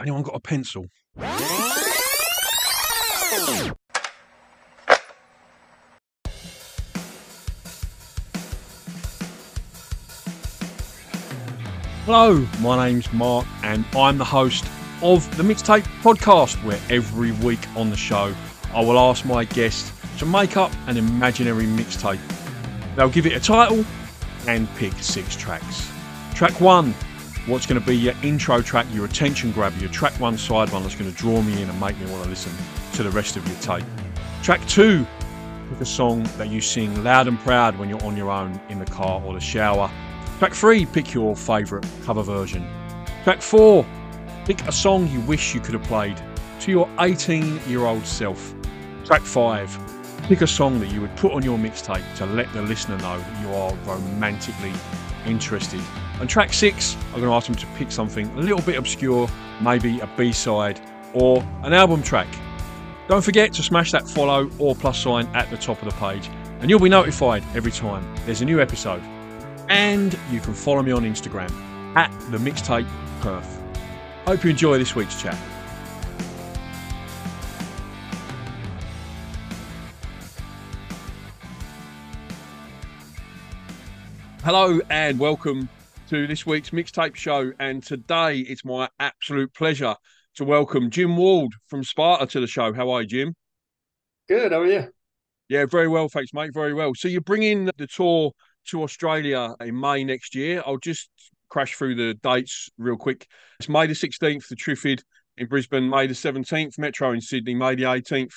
anyone got a pencil? Hello, my name's Mark, and I'm the host of the Mixtape Podcast, where every week on the show I will ask my guests to make up an imaginary mixtape. They'll give it a title and pick six tracks. Track one, what's going to be your intro track, your attention grabber, your track one side one that's going to draw me in and make me want to listen to the rest of your tape. Track two, pick a song that you sing loud and proud when you're on your own in the car or the shower. Track three, pick your favourite cover version. Track four, pick a song you wish you could have played to your 18 year old self. Track five, pick a song that you would put on your mixtape to let the listener know that you are romantically interested. And track six, I'm going to ask them to pick something a little bit obscure, maybe a B side or an album track. Don't forget to smash that follow or plus sign at the top of the page, and you'll be notified every time there's a new episode. And you can follow me on Instagram at the mixtape Perth. Hope you enjoy this week's chat. Hello and welcome to this week's mixtape show. And today it's my absolute pleasure to welcome Jim Ward from Sparta to the show. How are you, Jim? Good. How are you? Yeah, very well, thanks, mate. Very well. So you're bringing the tour to Australia in May next year. I'll just crash through the dates real quick. It's May the 16th, the Triffid in Brisbane, May the 17th, Metro in Sydney, May the 18th,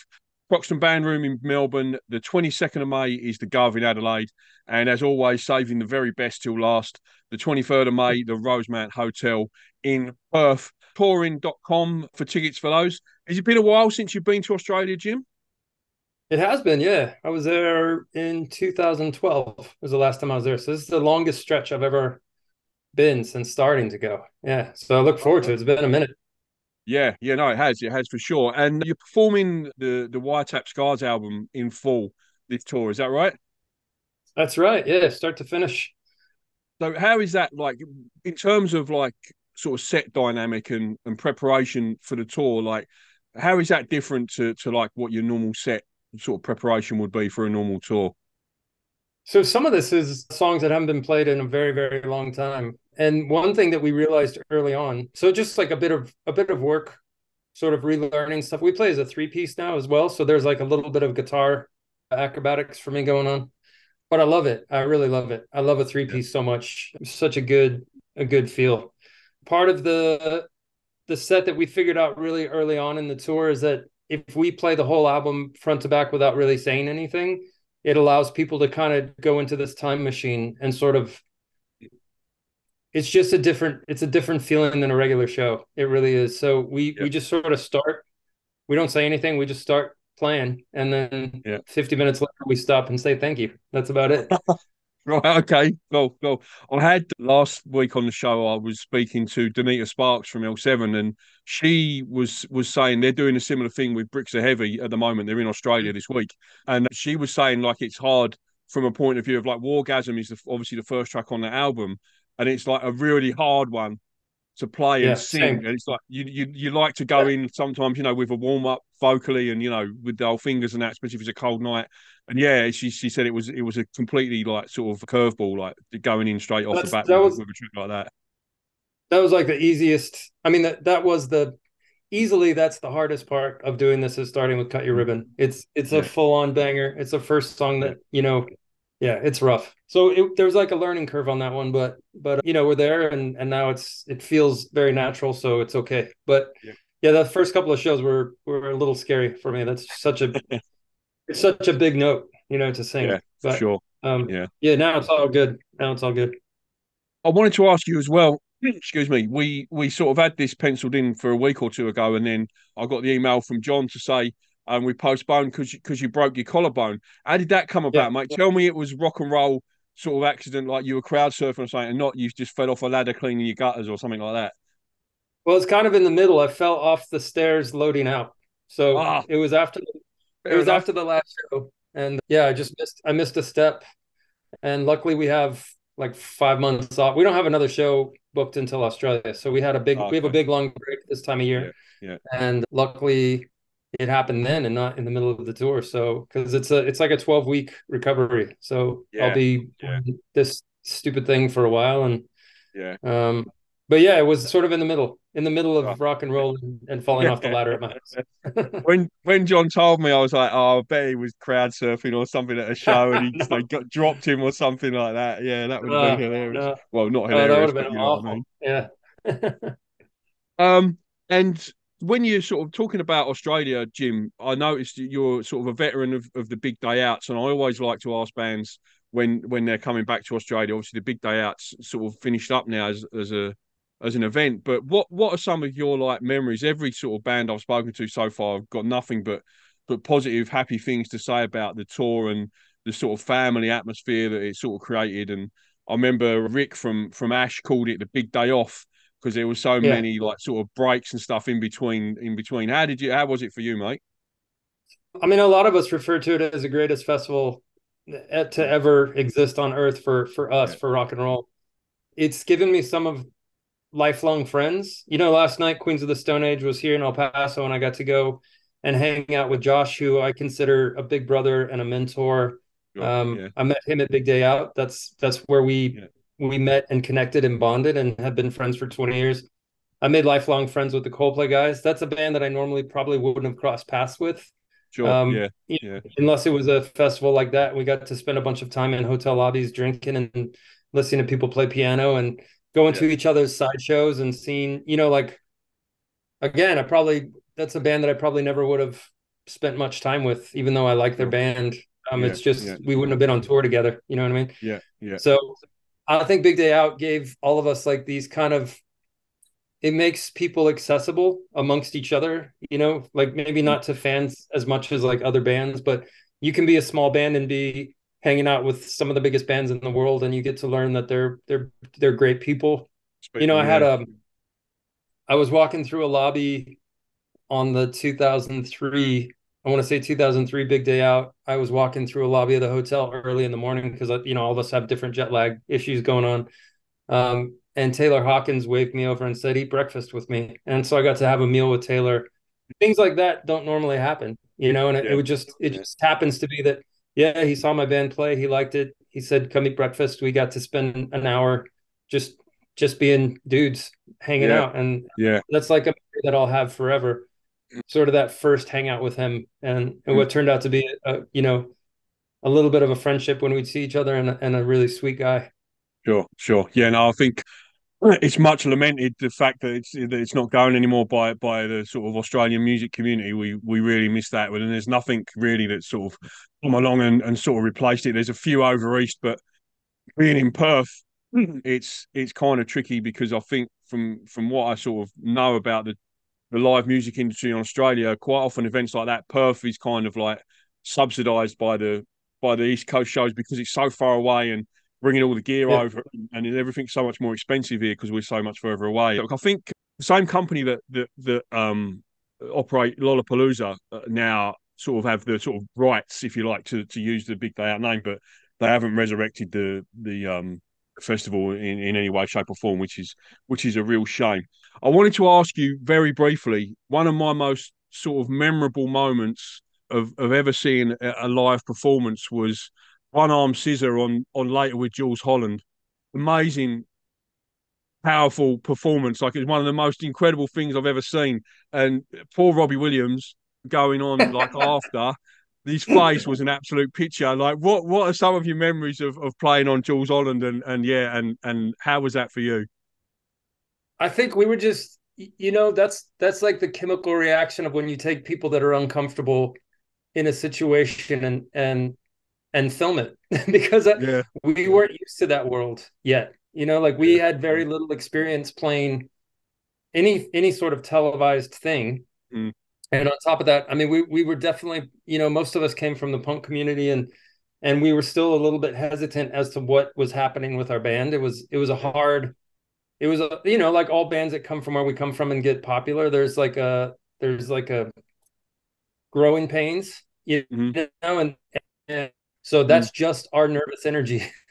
Croxton Band Room in Melbourne. The 22nd of May is the Gov in Adelaide. And as always, saving the very best till last, the 23rd of May, the Rosemount Hotel in Perth. Touring.com for tickets for those. Has it been a while since you've been to Australia, Jim? It has been, yeah. I was there in 2012 was the last time I was there. So this is the longest stretch I've ever been since starting to go. Yeah. So I look forward to it. It's been a minute. Yeah, yeah, no, it has, it has for sure. And you're performing the the Wiretap Scars album in full this tour, is that right? That's right. Yeah, start to finish. So how is that like in terms of like sort of set dynamic and and preparation for the tour? Like, how is that different to to like what your normal set sort of preparation would be for a normal tour? So some of this is songs that haven't been played in a very very long time. And one thing that we realized early on, so just like a bit of a bit of work, sort of relearning stuff. We play as a three piece now as well, so there's like a little bit of guitar acrobatics for me going on. But I love it. I really love it. I love a three piece so much. It's such a good a good feel. Part of the the set that we figured out really early on in the tour is that if we play the whole album front to back without really saying anything, it allows people to kind of go into this time machine and sort of it's just a different it's a different feeling than a regular show. It really is. So we yeah. we just sort of start we don't say anything we just start playing and then yeah. 50 minutes later we stop and say thank you. That's about it. Right okay cool cool. I had last week on the show i was speaking to Donita sparks from l7 and she was was saying they're doing a similar thing with bricks are heavy at the moment. They're in australia this week. And she was saying like it's hard from a point of view of like wargasm is the, obviously the first track on the album and it's like a really hard one to play and sing. Same. And it's like you you you like to go yeah. in sometimes, you know, with a warm up vocally and you know with the old fingers and that, especially if it's a cold night. And yeah, she she said it was it was a completely like sort of a curveball, like going in straight off That's, the bat with, was, with a trick like that. That was like the easiest. I mean, that that was the easily that's the hardest part of doing this is starting with cut your mm. ribbon it's it's yeah. a full-on banger it's the first song that you know yeah it's rough. So it, there was like a learning curve on that one but but you know we're there and and now it's it feels very natural so it's okay. But yeah, yeah the first couple of shows were were a little scary for me. That's such a it's such a big note you know to sing. Yeah but, sure. um yeah. yeah now it's all good. Now it's all good. I wanted to ask you as well excuse me we we sort of had this penciled in for a week or two ago and then i got the email from john to say and we postponed because because you, you, broke your collarbone. How did that come about, yeah. mate? Tell me it was rock and roll sort of accident, like you were crowd surfing or something, and not you just fell off a ladder cleaning your gutters or something like that. Well, it's kind of in the middle. I fell off the stairs loading out, so ah, it was after it was enough. after the last show, and yeah, I just missed I missed a step, and luckily we have like five months off. We don't have another show booked until Australia, so we had a big okay. we have a big long break this time of year. Yeah. yeah. And luckily, it happened then and not in the middle of the tour. So because it's a it's like a twelve week recovery. So yeah. I'll be yeah. this stupid thing for a while and yeah. Um, but yeah, it was sort of in the middle, in the middle of rock and roll and, falling off the ladder at my house. when when John told me, I was like, oh, I bet he was crowd surfing or something at a show, and he just like got dropped him or something like that. Yeah, that would have uh, been hilarious. Uh, well, not hilarious. Oh, that would have been awful. I mean. Yeah. um, and when you're sort of talking about Australia, Jim, I noticed you're sort of a veteran of, of the big day outs, and I always like to ask bands when when they're coming back to Australia. Obviously, the big day outs sort of finished up now as as a as an event. But what what are some of your like memories? Every sort of band I've spoken to so far, I've got nothing but but positive, happy things to say about the tour and the sort of family atmosphere that it sort of created. And I remember Rick from from Ash called it the big day off because there was so yeah. many like sort of breaks and stuff in between in between. How did you? How was it for you, mate? I mean, a lot of us refer to it as the greatest festival to ever exist on Earth for for us yeah. for rock and roll. It's given me some of lifelong friends. You know, last night Queens of the Stone Age was here in El Paso, and I got to go and hang out with Josh, who I consider a big brother and a mentor. um, yeah. I met him at Big Day Out. That's that's where we yeah. We met and connected and bonded and have been friends for 20 years. I made lifelong friends with the Coldplay guys. That's a band that I normally probably wouldn't have crossed paths with. Sure. Um, yeah. yeah. Unless it was a festival like that, we got to spend a bunch of time in hotel lobbies drinking and listening to people play piano and going yeah. to each other's side shows and seeing, you know, like again, I probably that's a band that I probably never would have spent much time with, even though I like their band. Um, yeah, it's just yeah. we wouldn't have been on tour together. You know what I mean? Yeah, yeah. So I think Big Day Out gave all of us like these kind of it makes people accessible amongst each other. You know, like maybe not to fans as much as like other bands, but you can be a small band and be hanging out with some of the biggest bands in the world and you get to learn that they're they're they're great people you know i had a um, i was walking through a lobby on the 2003 i want to say 2003 big day out i was walking through a lobby of the hotel early in the morning because you know all of us have different jet lag issues going on um, and taylor hawkins waved me over and said eat breakfast with me and so i got to have a meal with taylor things like that don't normally happen you know and it, yeah. it would just it just happens to be that yeah, he saw my band play. He liked it. He said, "Come eat breakfast." We got to spend an hour just just being dudes hanging yeah. out, and yeah, that's like a that I'll have forever. Sort of that first hangout with him, and, and what mm. turned out to be, a, you know, a little bit of a friendship when we'd see each other, and, and a really sweet guy. Sure, sure. Yeah, no, I think it's much lamented the fact that it's that it's not going anymore by by the sort of Australian music community. We we really miss that, and there's nothing really that sort of come along and, and sort of replaced it. There's a few over east, but being in Perth, it's it's kind of tricky because I think from from what I sort of know about the the live music industry in Australia, quite often events like that, Perth is kind of like subsidised by the by the East Coast shows because it's so far away and bringing all the gear yeah. over, and everything's so much more expensive here because we're so much further away. Look, I think the same company that that that um, operate Lollapalooza uh, now sort of have the sort of rights, if you like, to to use the Big Day Out name, but they haven't resurrected the the um, festival in, in any way, shape, or form, which is which is a real shame. I wanted to ask you very briefly one of my most sort of memorable moments of, of ever seeing a, live performance was one arm scissor on on later with Jools Holland. Amazing, powerful performance. Like it's one of the most incredible things I've ever seen. And poor Robbie Williams going on like after. His face was an absolute picture. Like, what what are some of your memories of, of playing on Jools Holland and and yeah, and and how was that for you? I think we were just, you know, that's that's like the chemical reaction of when you take people that are uncomfortable in a situation and and and film it because yeah. we weren't used to that world yet. You know, like we had very little experience playing any any sort of televised thing. Mm. And on top of that, I mean, we we were definitely, you know, most of us came from the punk community and and we were still a little bit hesitant as to what was happening with our band. It was it was a hard it was you know, like all bands that come from where we come from and get popular, there's like a there's like a growing pains, you mm-hmm. know, and, and so that's mm. just our nervous energy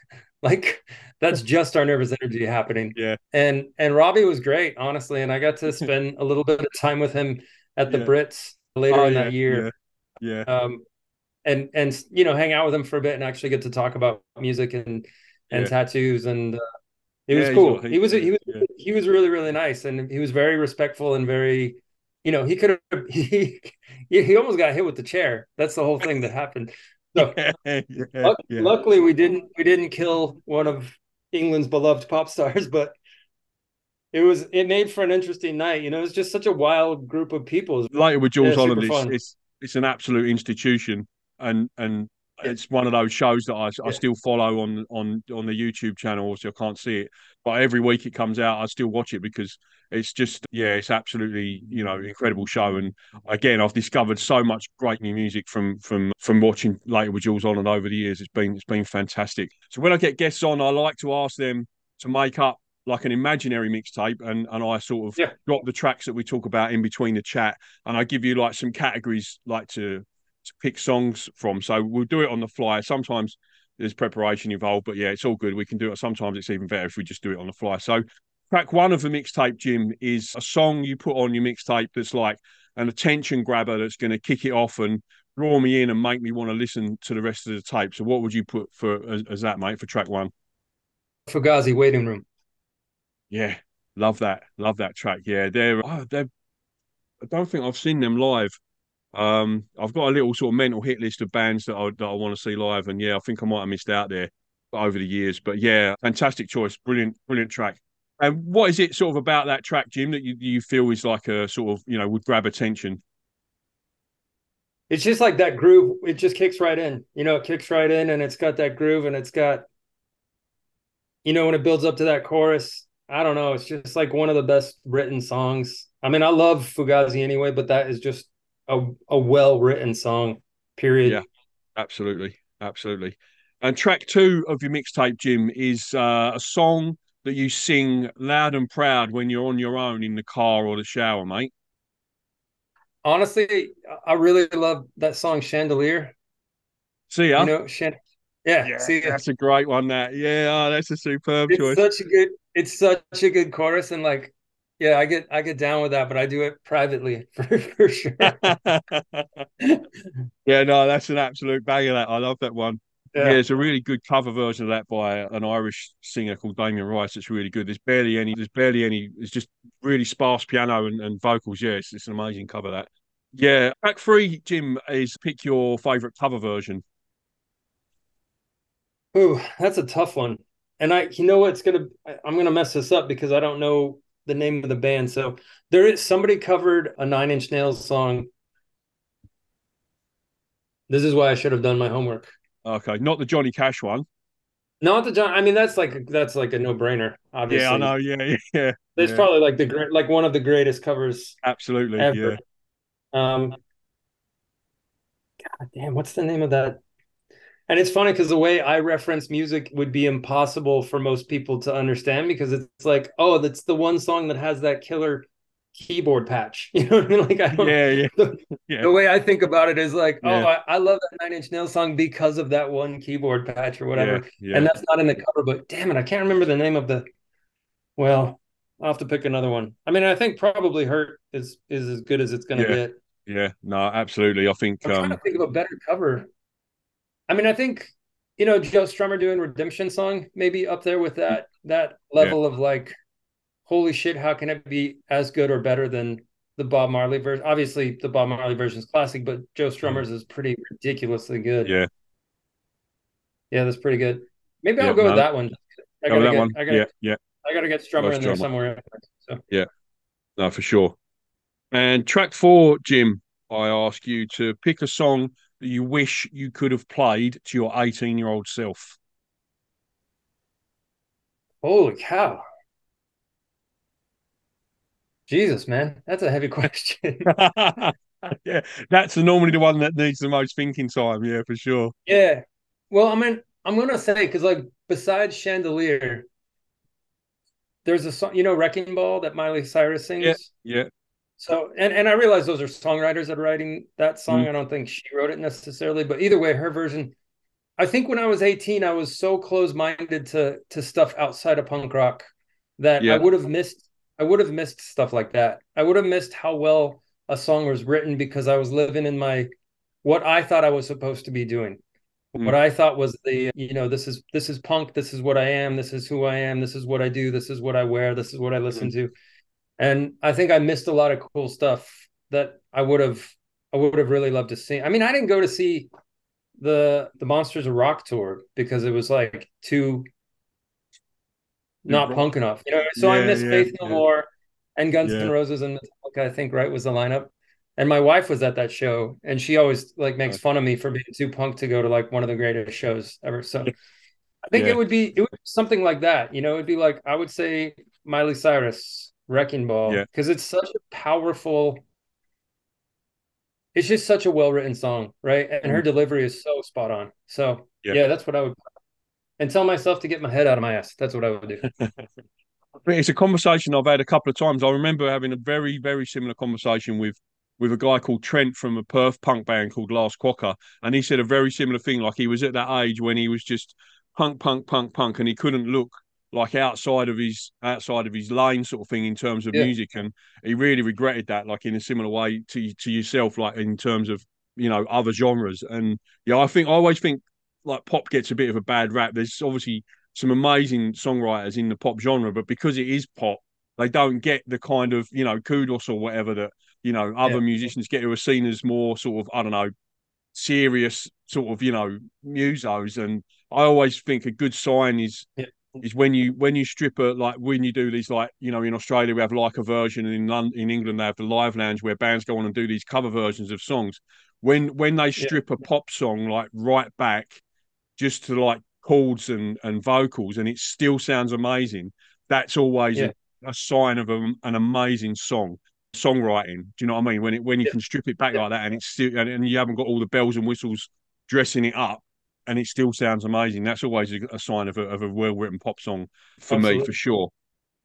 Like that's just our nervous energy happening. Yeah. And and Robbie was great, honestly. And I got to spend a little bit of time with him at the Yeah. Brits later Oh, in yeah, that year. Yeah. Um and and you know, hang out with him for a bit and actually get to talk about music and and Yeah. tattoos and uh, it was Yeah, he's cool. got He was he was he was really really nice and he was very respectful and very you know, he could have he he almost got hit with the chair. That's the whole thing that happened. So yeah, yeah. Luckily, we didn't we didn't kill one of England's beloved pop stars, but it was it made for an interesting night. You know, it was just such a wild group of people. later with Jools Yeah, Holland, it's, it's it's an absolute institution, and and it's one of those shows that I, I still follow on on on the YouTube channel. So I can't see it, but every week it comes out, I still watch it because it's just yeah, it's absolutely you know incredible show. And again, I've discovered so much great new music from from from watching later with Jools on and over the years. It's been it's been fantastic. So when I get guests on, I like to ask them to make up like an imaginary mixtape and and I sort of Yeah. drop the tracks that we talk about in between the chat and I give you like some categories like to to pick songs from. So we'll do it on the fly. Sometimes there's preparation involved, but yeah, it's all good. We can do it. Sometimes it's even better if we just do it on the fly. So track one of the mixtape, Jim, is a song you put on your mixtape that's like an attention grabber that's going to kick it off and draw me in and make me want to listen to the rest of the tape. So what would you put for as, as that, mate, for track one? Fugazi waiting room. Yeah, love that. Love that track. Yeah, they're oh, they're. I don't think I've seen them live. Um, I've got a little sort of mental hit list of bands that I that I want to see live, and yeah, I think I might have missed out there over the years. But yeah, fantastic choice, brilliant, brilliant track. And what is it sort of about that track, Jim, that you you feel is like a sort of you know would grab attention? It's just like that groove. It just kicks right in. You know, it kicks right in, and it's got that groove, and it's got, you know, when it builds up to that chorus. I don't know. It's just like one of the best written songs. I mean, I love Fugazi anyway, but that is just a a well written song. Period. Yeah. Absolutely, absolutely. And track two of your mixtape, Jim, is uh, a song that you sing loud and proud when you're on your own in the car or the shower, mate. Honestly, I really love that song Chandelier. Sia. You know, Chand- yeah, yeah, see, that's a great one. That yeah, oh, that's a superb it's choice. such a good, it's such a good chorus, and like, yeah, I get, I get down with that, but I do it privately for for sure. yeah, no, that's an absolute banger. That I love that one. Yeah. Yeah, it's a really good cover version of that by an Irish singer called Damien Rice. It's really good. There's barely any. There's barely any. It's just really sparse piano and, and vocals. Yeah, it's, it's an amazing cover. That. Yeah, track three, Jim, is pick your favorite cover version. Ooh, that's a tough one. And I, you know what's gonna, I'm gonna mess this up because I don't know the name of the band. So there is somebody covered a Nine Inch Nails song. This is why I should have done my homework. Okay, not the Johnny Cash one. Not the John. I mean, that's like that's like a no brainer. Obviously, Yeah, I know. Yeah, yeah. It's yeah. probably like the great, like one of the greatest covers Absolutely. ever. Yeah. Um, God damn, what's the name of that? And it's funny because the way I reference music would be impossible for most people to understand because it's like, oh, that's the one song that has that killer keyboard patch. You know what I mean? Like I don't Yeah, yeah. the, Yeah. the way I think about it is like, Yeah. oh, I, I love that Nine Inch Nails song because of that one keyboard patch or whatever. Yeah. And that's not in the cover, but damn it, I can't remember the name of the well, I'll have to pick another one. I mean, I think probably Hurt is is as good as it's gonna get. yeah, no, absolutely. I think I'm trying um to think of a better cover. I mean, I think you know Joe Strummer doing Redemption song maybe up there with that that level of like, holy shit, how can it be as good or better than the Bob Marley version? Obviously, the Bob Marley version is classic, but Joe mm-hmm. Strummer's is pretty ridiculously good. yeah, yeah, that's pretty good. Maybe Yeah, I'll go no. with that one. I gotta with that get, one. I gotta, Yeah, yeah. I gotta get Strummer in there somewhere. So No, for sure. And track four, Jim, I ask you to pick a song that you wish you could have played to your 18 year old self. holy cow. Jesus, man, that's a heavy question. yeah, that's normally the one that needs the most thinking time. Yeah, for sure. Yeah. Well, I mean, I'm gonna say because like besides Chandelier, there's a song, you know, Wrecking Ball that Miley Cyrus sings. Yeah. Yeah, So and and I realize those are songwriters that are writing that song. Mm. I don't think she wrote it necessarily, but either way, her version. I think when I was 18, I was so close-minded to to stuff outside of punk rock that Yeah. I would have missed I would have missed stuff like that. I would have missed how well a song was written because I was living in my what I thought I was supposed to be doing. Mm. What I thought was the you know this is this is punk, this is what I am, this is who I am, this is what I do, this is what I wear, this is what I listen to. And I think I missed a lot of cool stuff that I would have I would have really loved to see. I mean, I didn't go to see the the Monsters of Rock tour because it was like too not rock. punk enough. You know, so I Yeah, miss yeah, Faith No yeah. More and Guns. N' Roses and Metallica, I think, right, was the lineup. And my wife was at that show and she always like makes fun of me for being too punk to go to like one of the greatest shows ever. So I think it would be it would be something like that. You know, it'd be like I would say Miley Cyrus, Wrecking Ball, Yeah. because it's such a powerful it's just such a well-written song, right? And her mm-hmm. delivery is so spot on. So. Yeah. yeah, that's what I would and tell myself to get my head out of my ass. That's what I would do. It's a conversation I've had a couple of times. I remember having a very, very similar conversation with with a guy called Trent from a Perth punk band called Last Quokka, and he said a very similar thing. Like he was at that age when he was just punk, punk, punk, punk, and he couldn't look like outside of his outside of his lane, sort of thing, in terms of Yeah. music, and he really regretted that. Like in a similar way to to yourself, like in terms of you know other genres. And yeah, I think I always think like pop gets a bit of a bad rap. There's obviously some amazing songwriters in the pop genre, but because it is pop, they don't get the kind of you know kudos or whatever that you know other Yeah. musicians get who are seen as more sort of I don't know serious sort of you know musos. And I always think a good sign is Yeah. Is when you when you strip a like when you do these like you know in Australia we have like a version and in London in England they have the live lounge where bands go on and do these cover versions of songs. When when they strip a pop song like right back just to like chords and and vocals and it still sounds amazing, that's always Yeah. a, a sign of a, an amazing song songwriting. Do you know what I mean? When it when you Yeah. can strip it back Yeah. like that and it's still and, and you haven't got all the bells and whistles dressing it up and it still sounds amazing. That's always a, a sign of a, of a well written pop song for me for sure.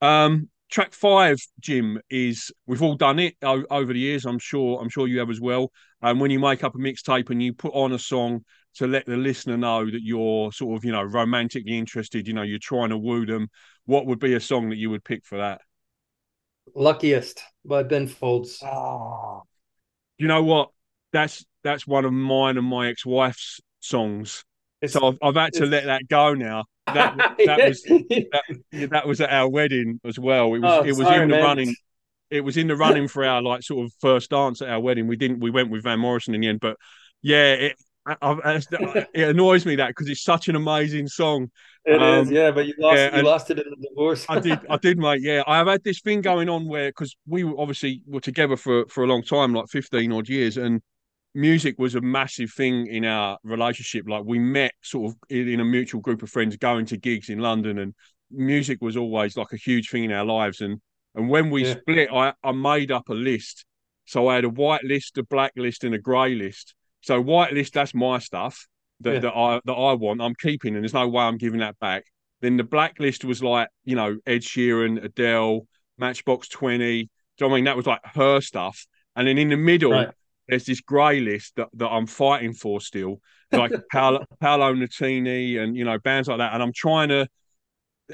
Um, track five, Jim, is we've all done it o- over the years. I'm sure. I'm sure you have as well. And when you make up a mixtape and you put on a song to let the listener know that you're sort of, you know, romantically interested, you know, you're trying to woo them. What would be a song that you would pick for that? Luckiest by Ben Folds. You know what? That's that's one of mine and my ex-wife's songs. So I've, I've had to let that go now. That that was yeah, that was at our wedding as well. It was Oh, it was sorry, in the man. running. It was in the running for our like sort of first dance at our wedding. We didn't. We went with Van Morrison in the end, but yeah, it I, I, it annoys me that because it's such an amazing song. It is, Um, yeah, but you lost yeah, you lost it in the divorce. I did, I did, mate. Yeah, I have had this thing going on where because we were obviously were together for for a long time, like fifteen odd years, and music was a massive thing in our relationship. Like we met sort of in, a mutual group of friends going to gigs in London, and music was always like a huge thing in our lives. And and when we Yeah. split, I I made up a list. So I had a white list, a black list, and a grey list. So white list, that's my stuff that, Yeah. that I that I want. I'm keeping, and there's no way I'm giving that back. Then the blacklist was like, you know, Ed Sheeran, Adele, Matchbox 20. Do you know what I mean? That was like her stuff. And then in the middle, Right. There's this grey list that, that I'm fighting for still, like Paolo, Paolo Nutini and, you know, bands like that. And I'm trying to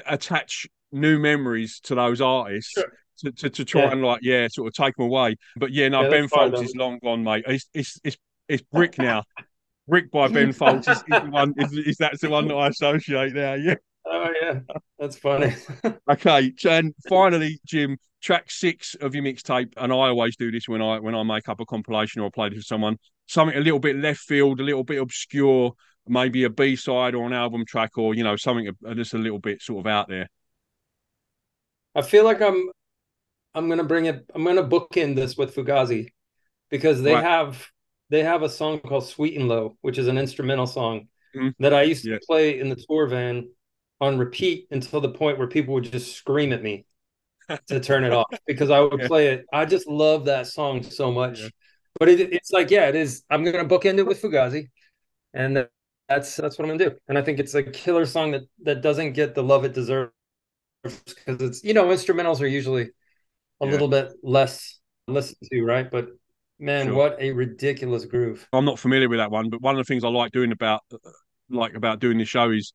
attach new memories to those artists. Sure. To, to, to try Yeah. and like yeah sort of take them away but yeah no Yeah, Ben Folds is long gone mate it's it's it's, it's brick now brick by Ben Folds is, is the one is, is that's the one that I associate there yeah Oh yeah, that's funny. Okay, and finally, Jim, track six of your mixtape, and I always do this when I when I make up a compilation or play this for someone. Something a little bit left field, a little bit obscure, maybe a B side or an album track, or you know something just a little bit sort of out there. I feel like I'm I'm gonna bring it I'm gonna bookend this with Fugazi because they Right. have they have a song called Sweet and Low, which is an instrumental song Mhm. that I used Yeah. to play in the tour van on repeat until the point where people would just scream at me to turn it off because I would Yeah. play it. I just love that song so much. Yeah. But it, it's like, yeah, it is. I'm gonna bookend it with Fugazi, and that's that's what I'm gonna do. And I think it's a killer song that that doesn't get the love it deserves because it's you know instrumentals are usually a Yeah. little bit less listened to, right? But man, Sure. what a ridiculous groove! I'm not familiar with that one, but one of the things I like doing about like about doing this show is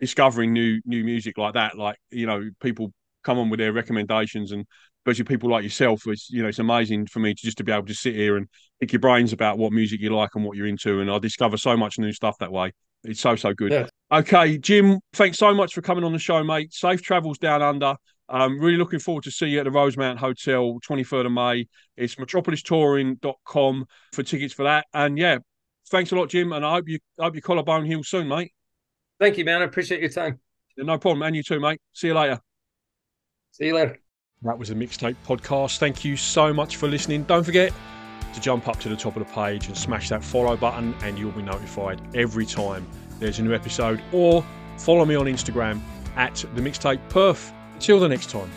discovering new new music like that. Like you know, people come on with their recommendations, and especially people like yourself. It's you know, it's amazing for me to just to be able to sit here and pick your brains about what music you like and what you're into, and I discover so much new stuff that way. It's so so good. Yeah. Okay, Jim, thanks so much for coming on the show, mate. Safe travels down under. Um, really looking forward to see you at the Rosemount Hotel, 23rd of May. It's metropolistouring.com for tickets for that. And yeah, thanks a lot, Jim. And I hope you I hope your collarbone heals soon, mate. Thank you, man. I appreciate your time. No problem. And you too, mate. See you later. See you later. That was the Mixtape Podcast. Thank you so much for listening. Don't forget to jump up to the top of the page and smash that follow button, and you'll be notified every time there's a new episode. Or follow me on Instagram at the Mixtape Perth. Till the next time.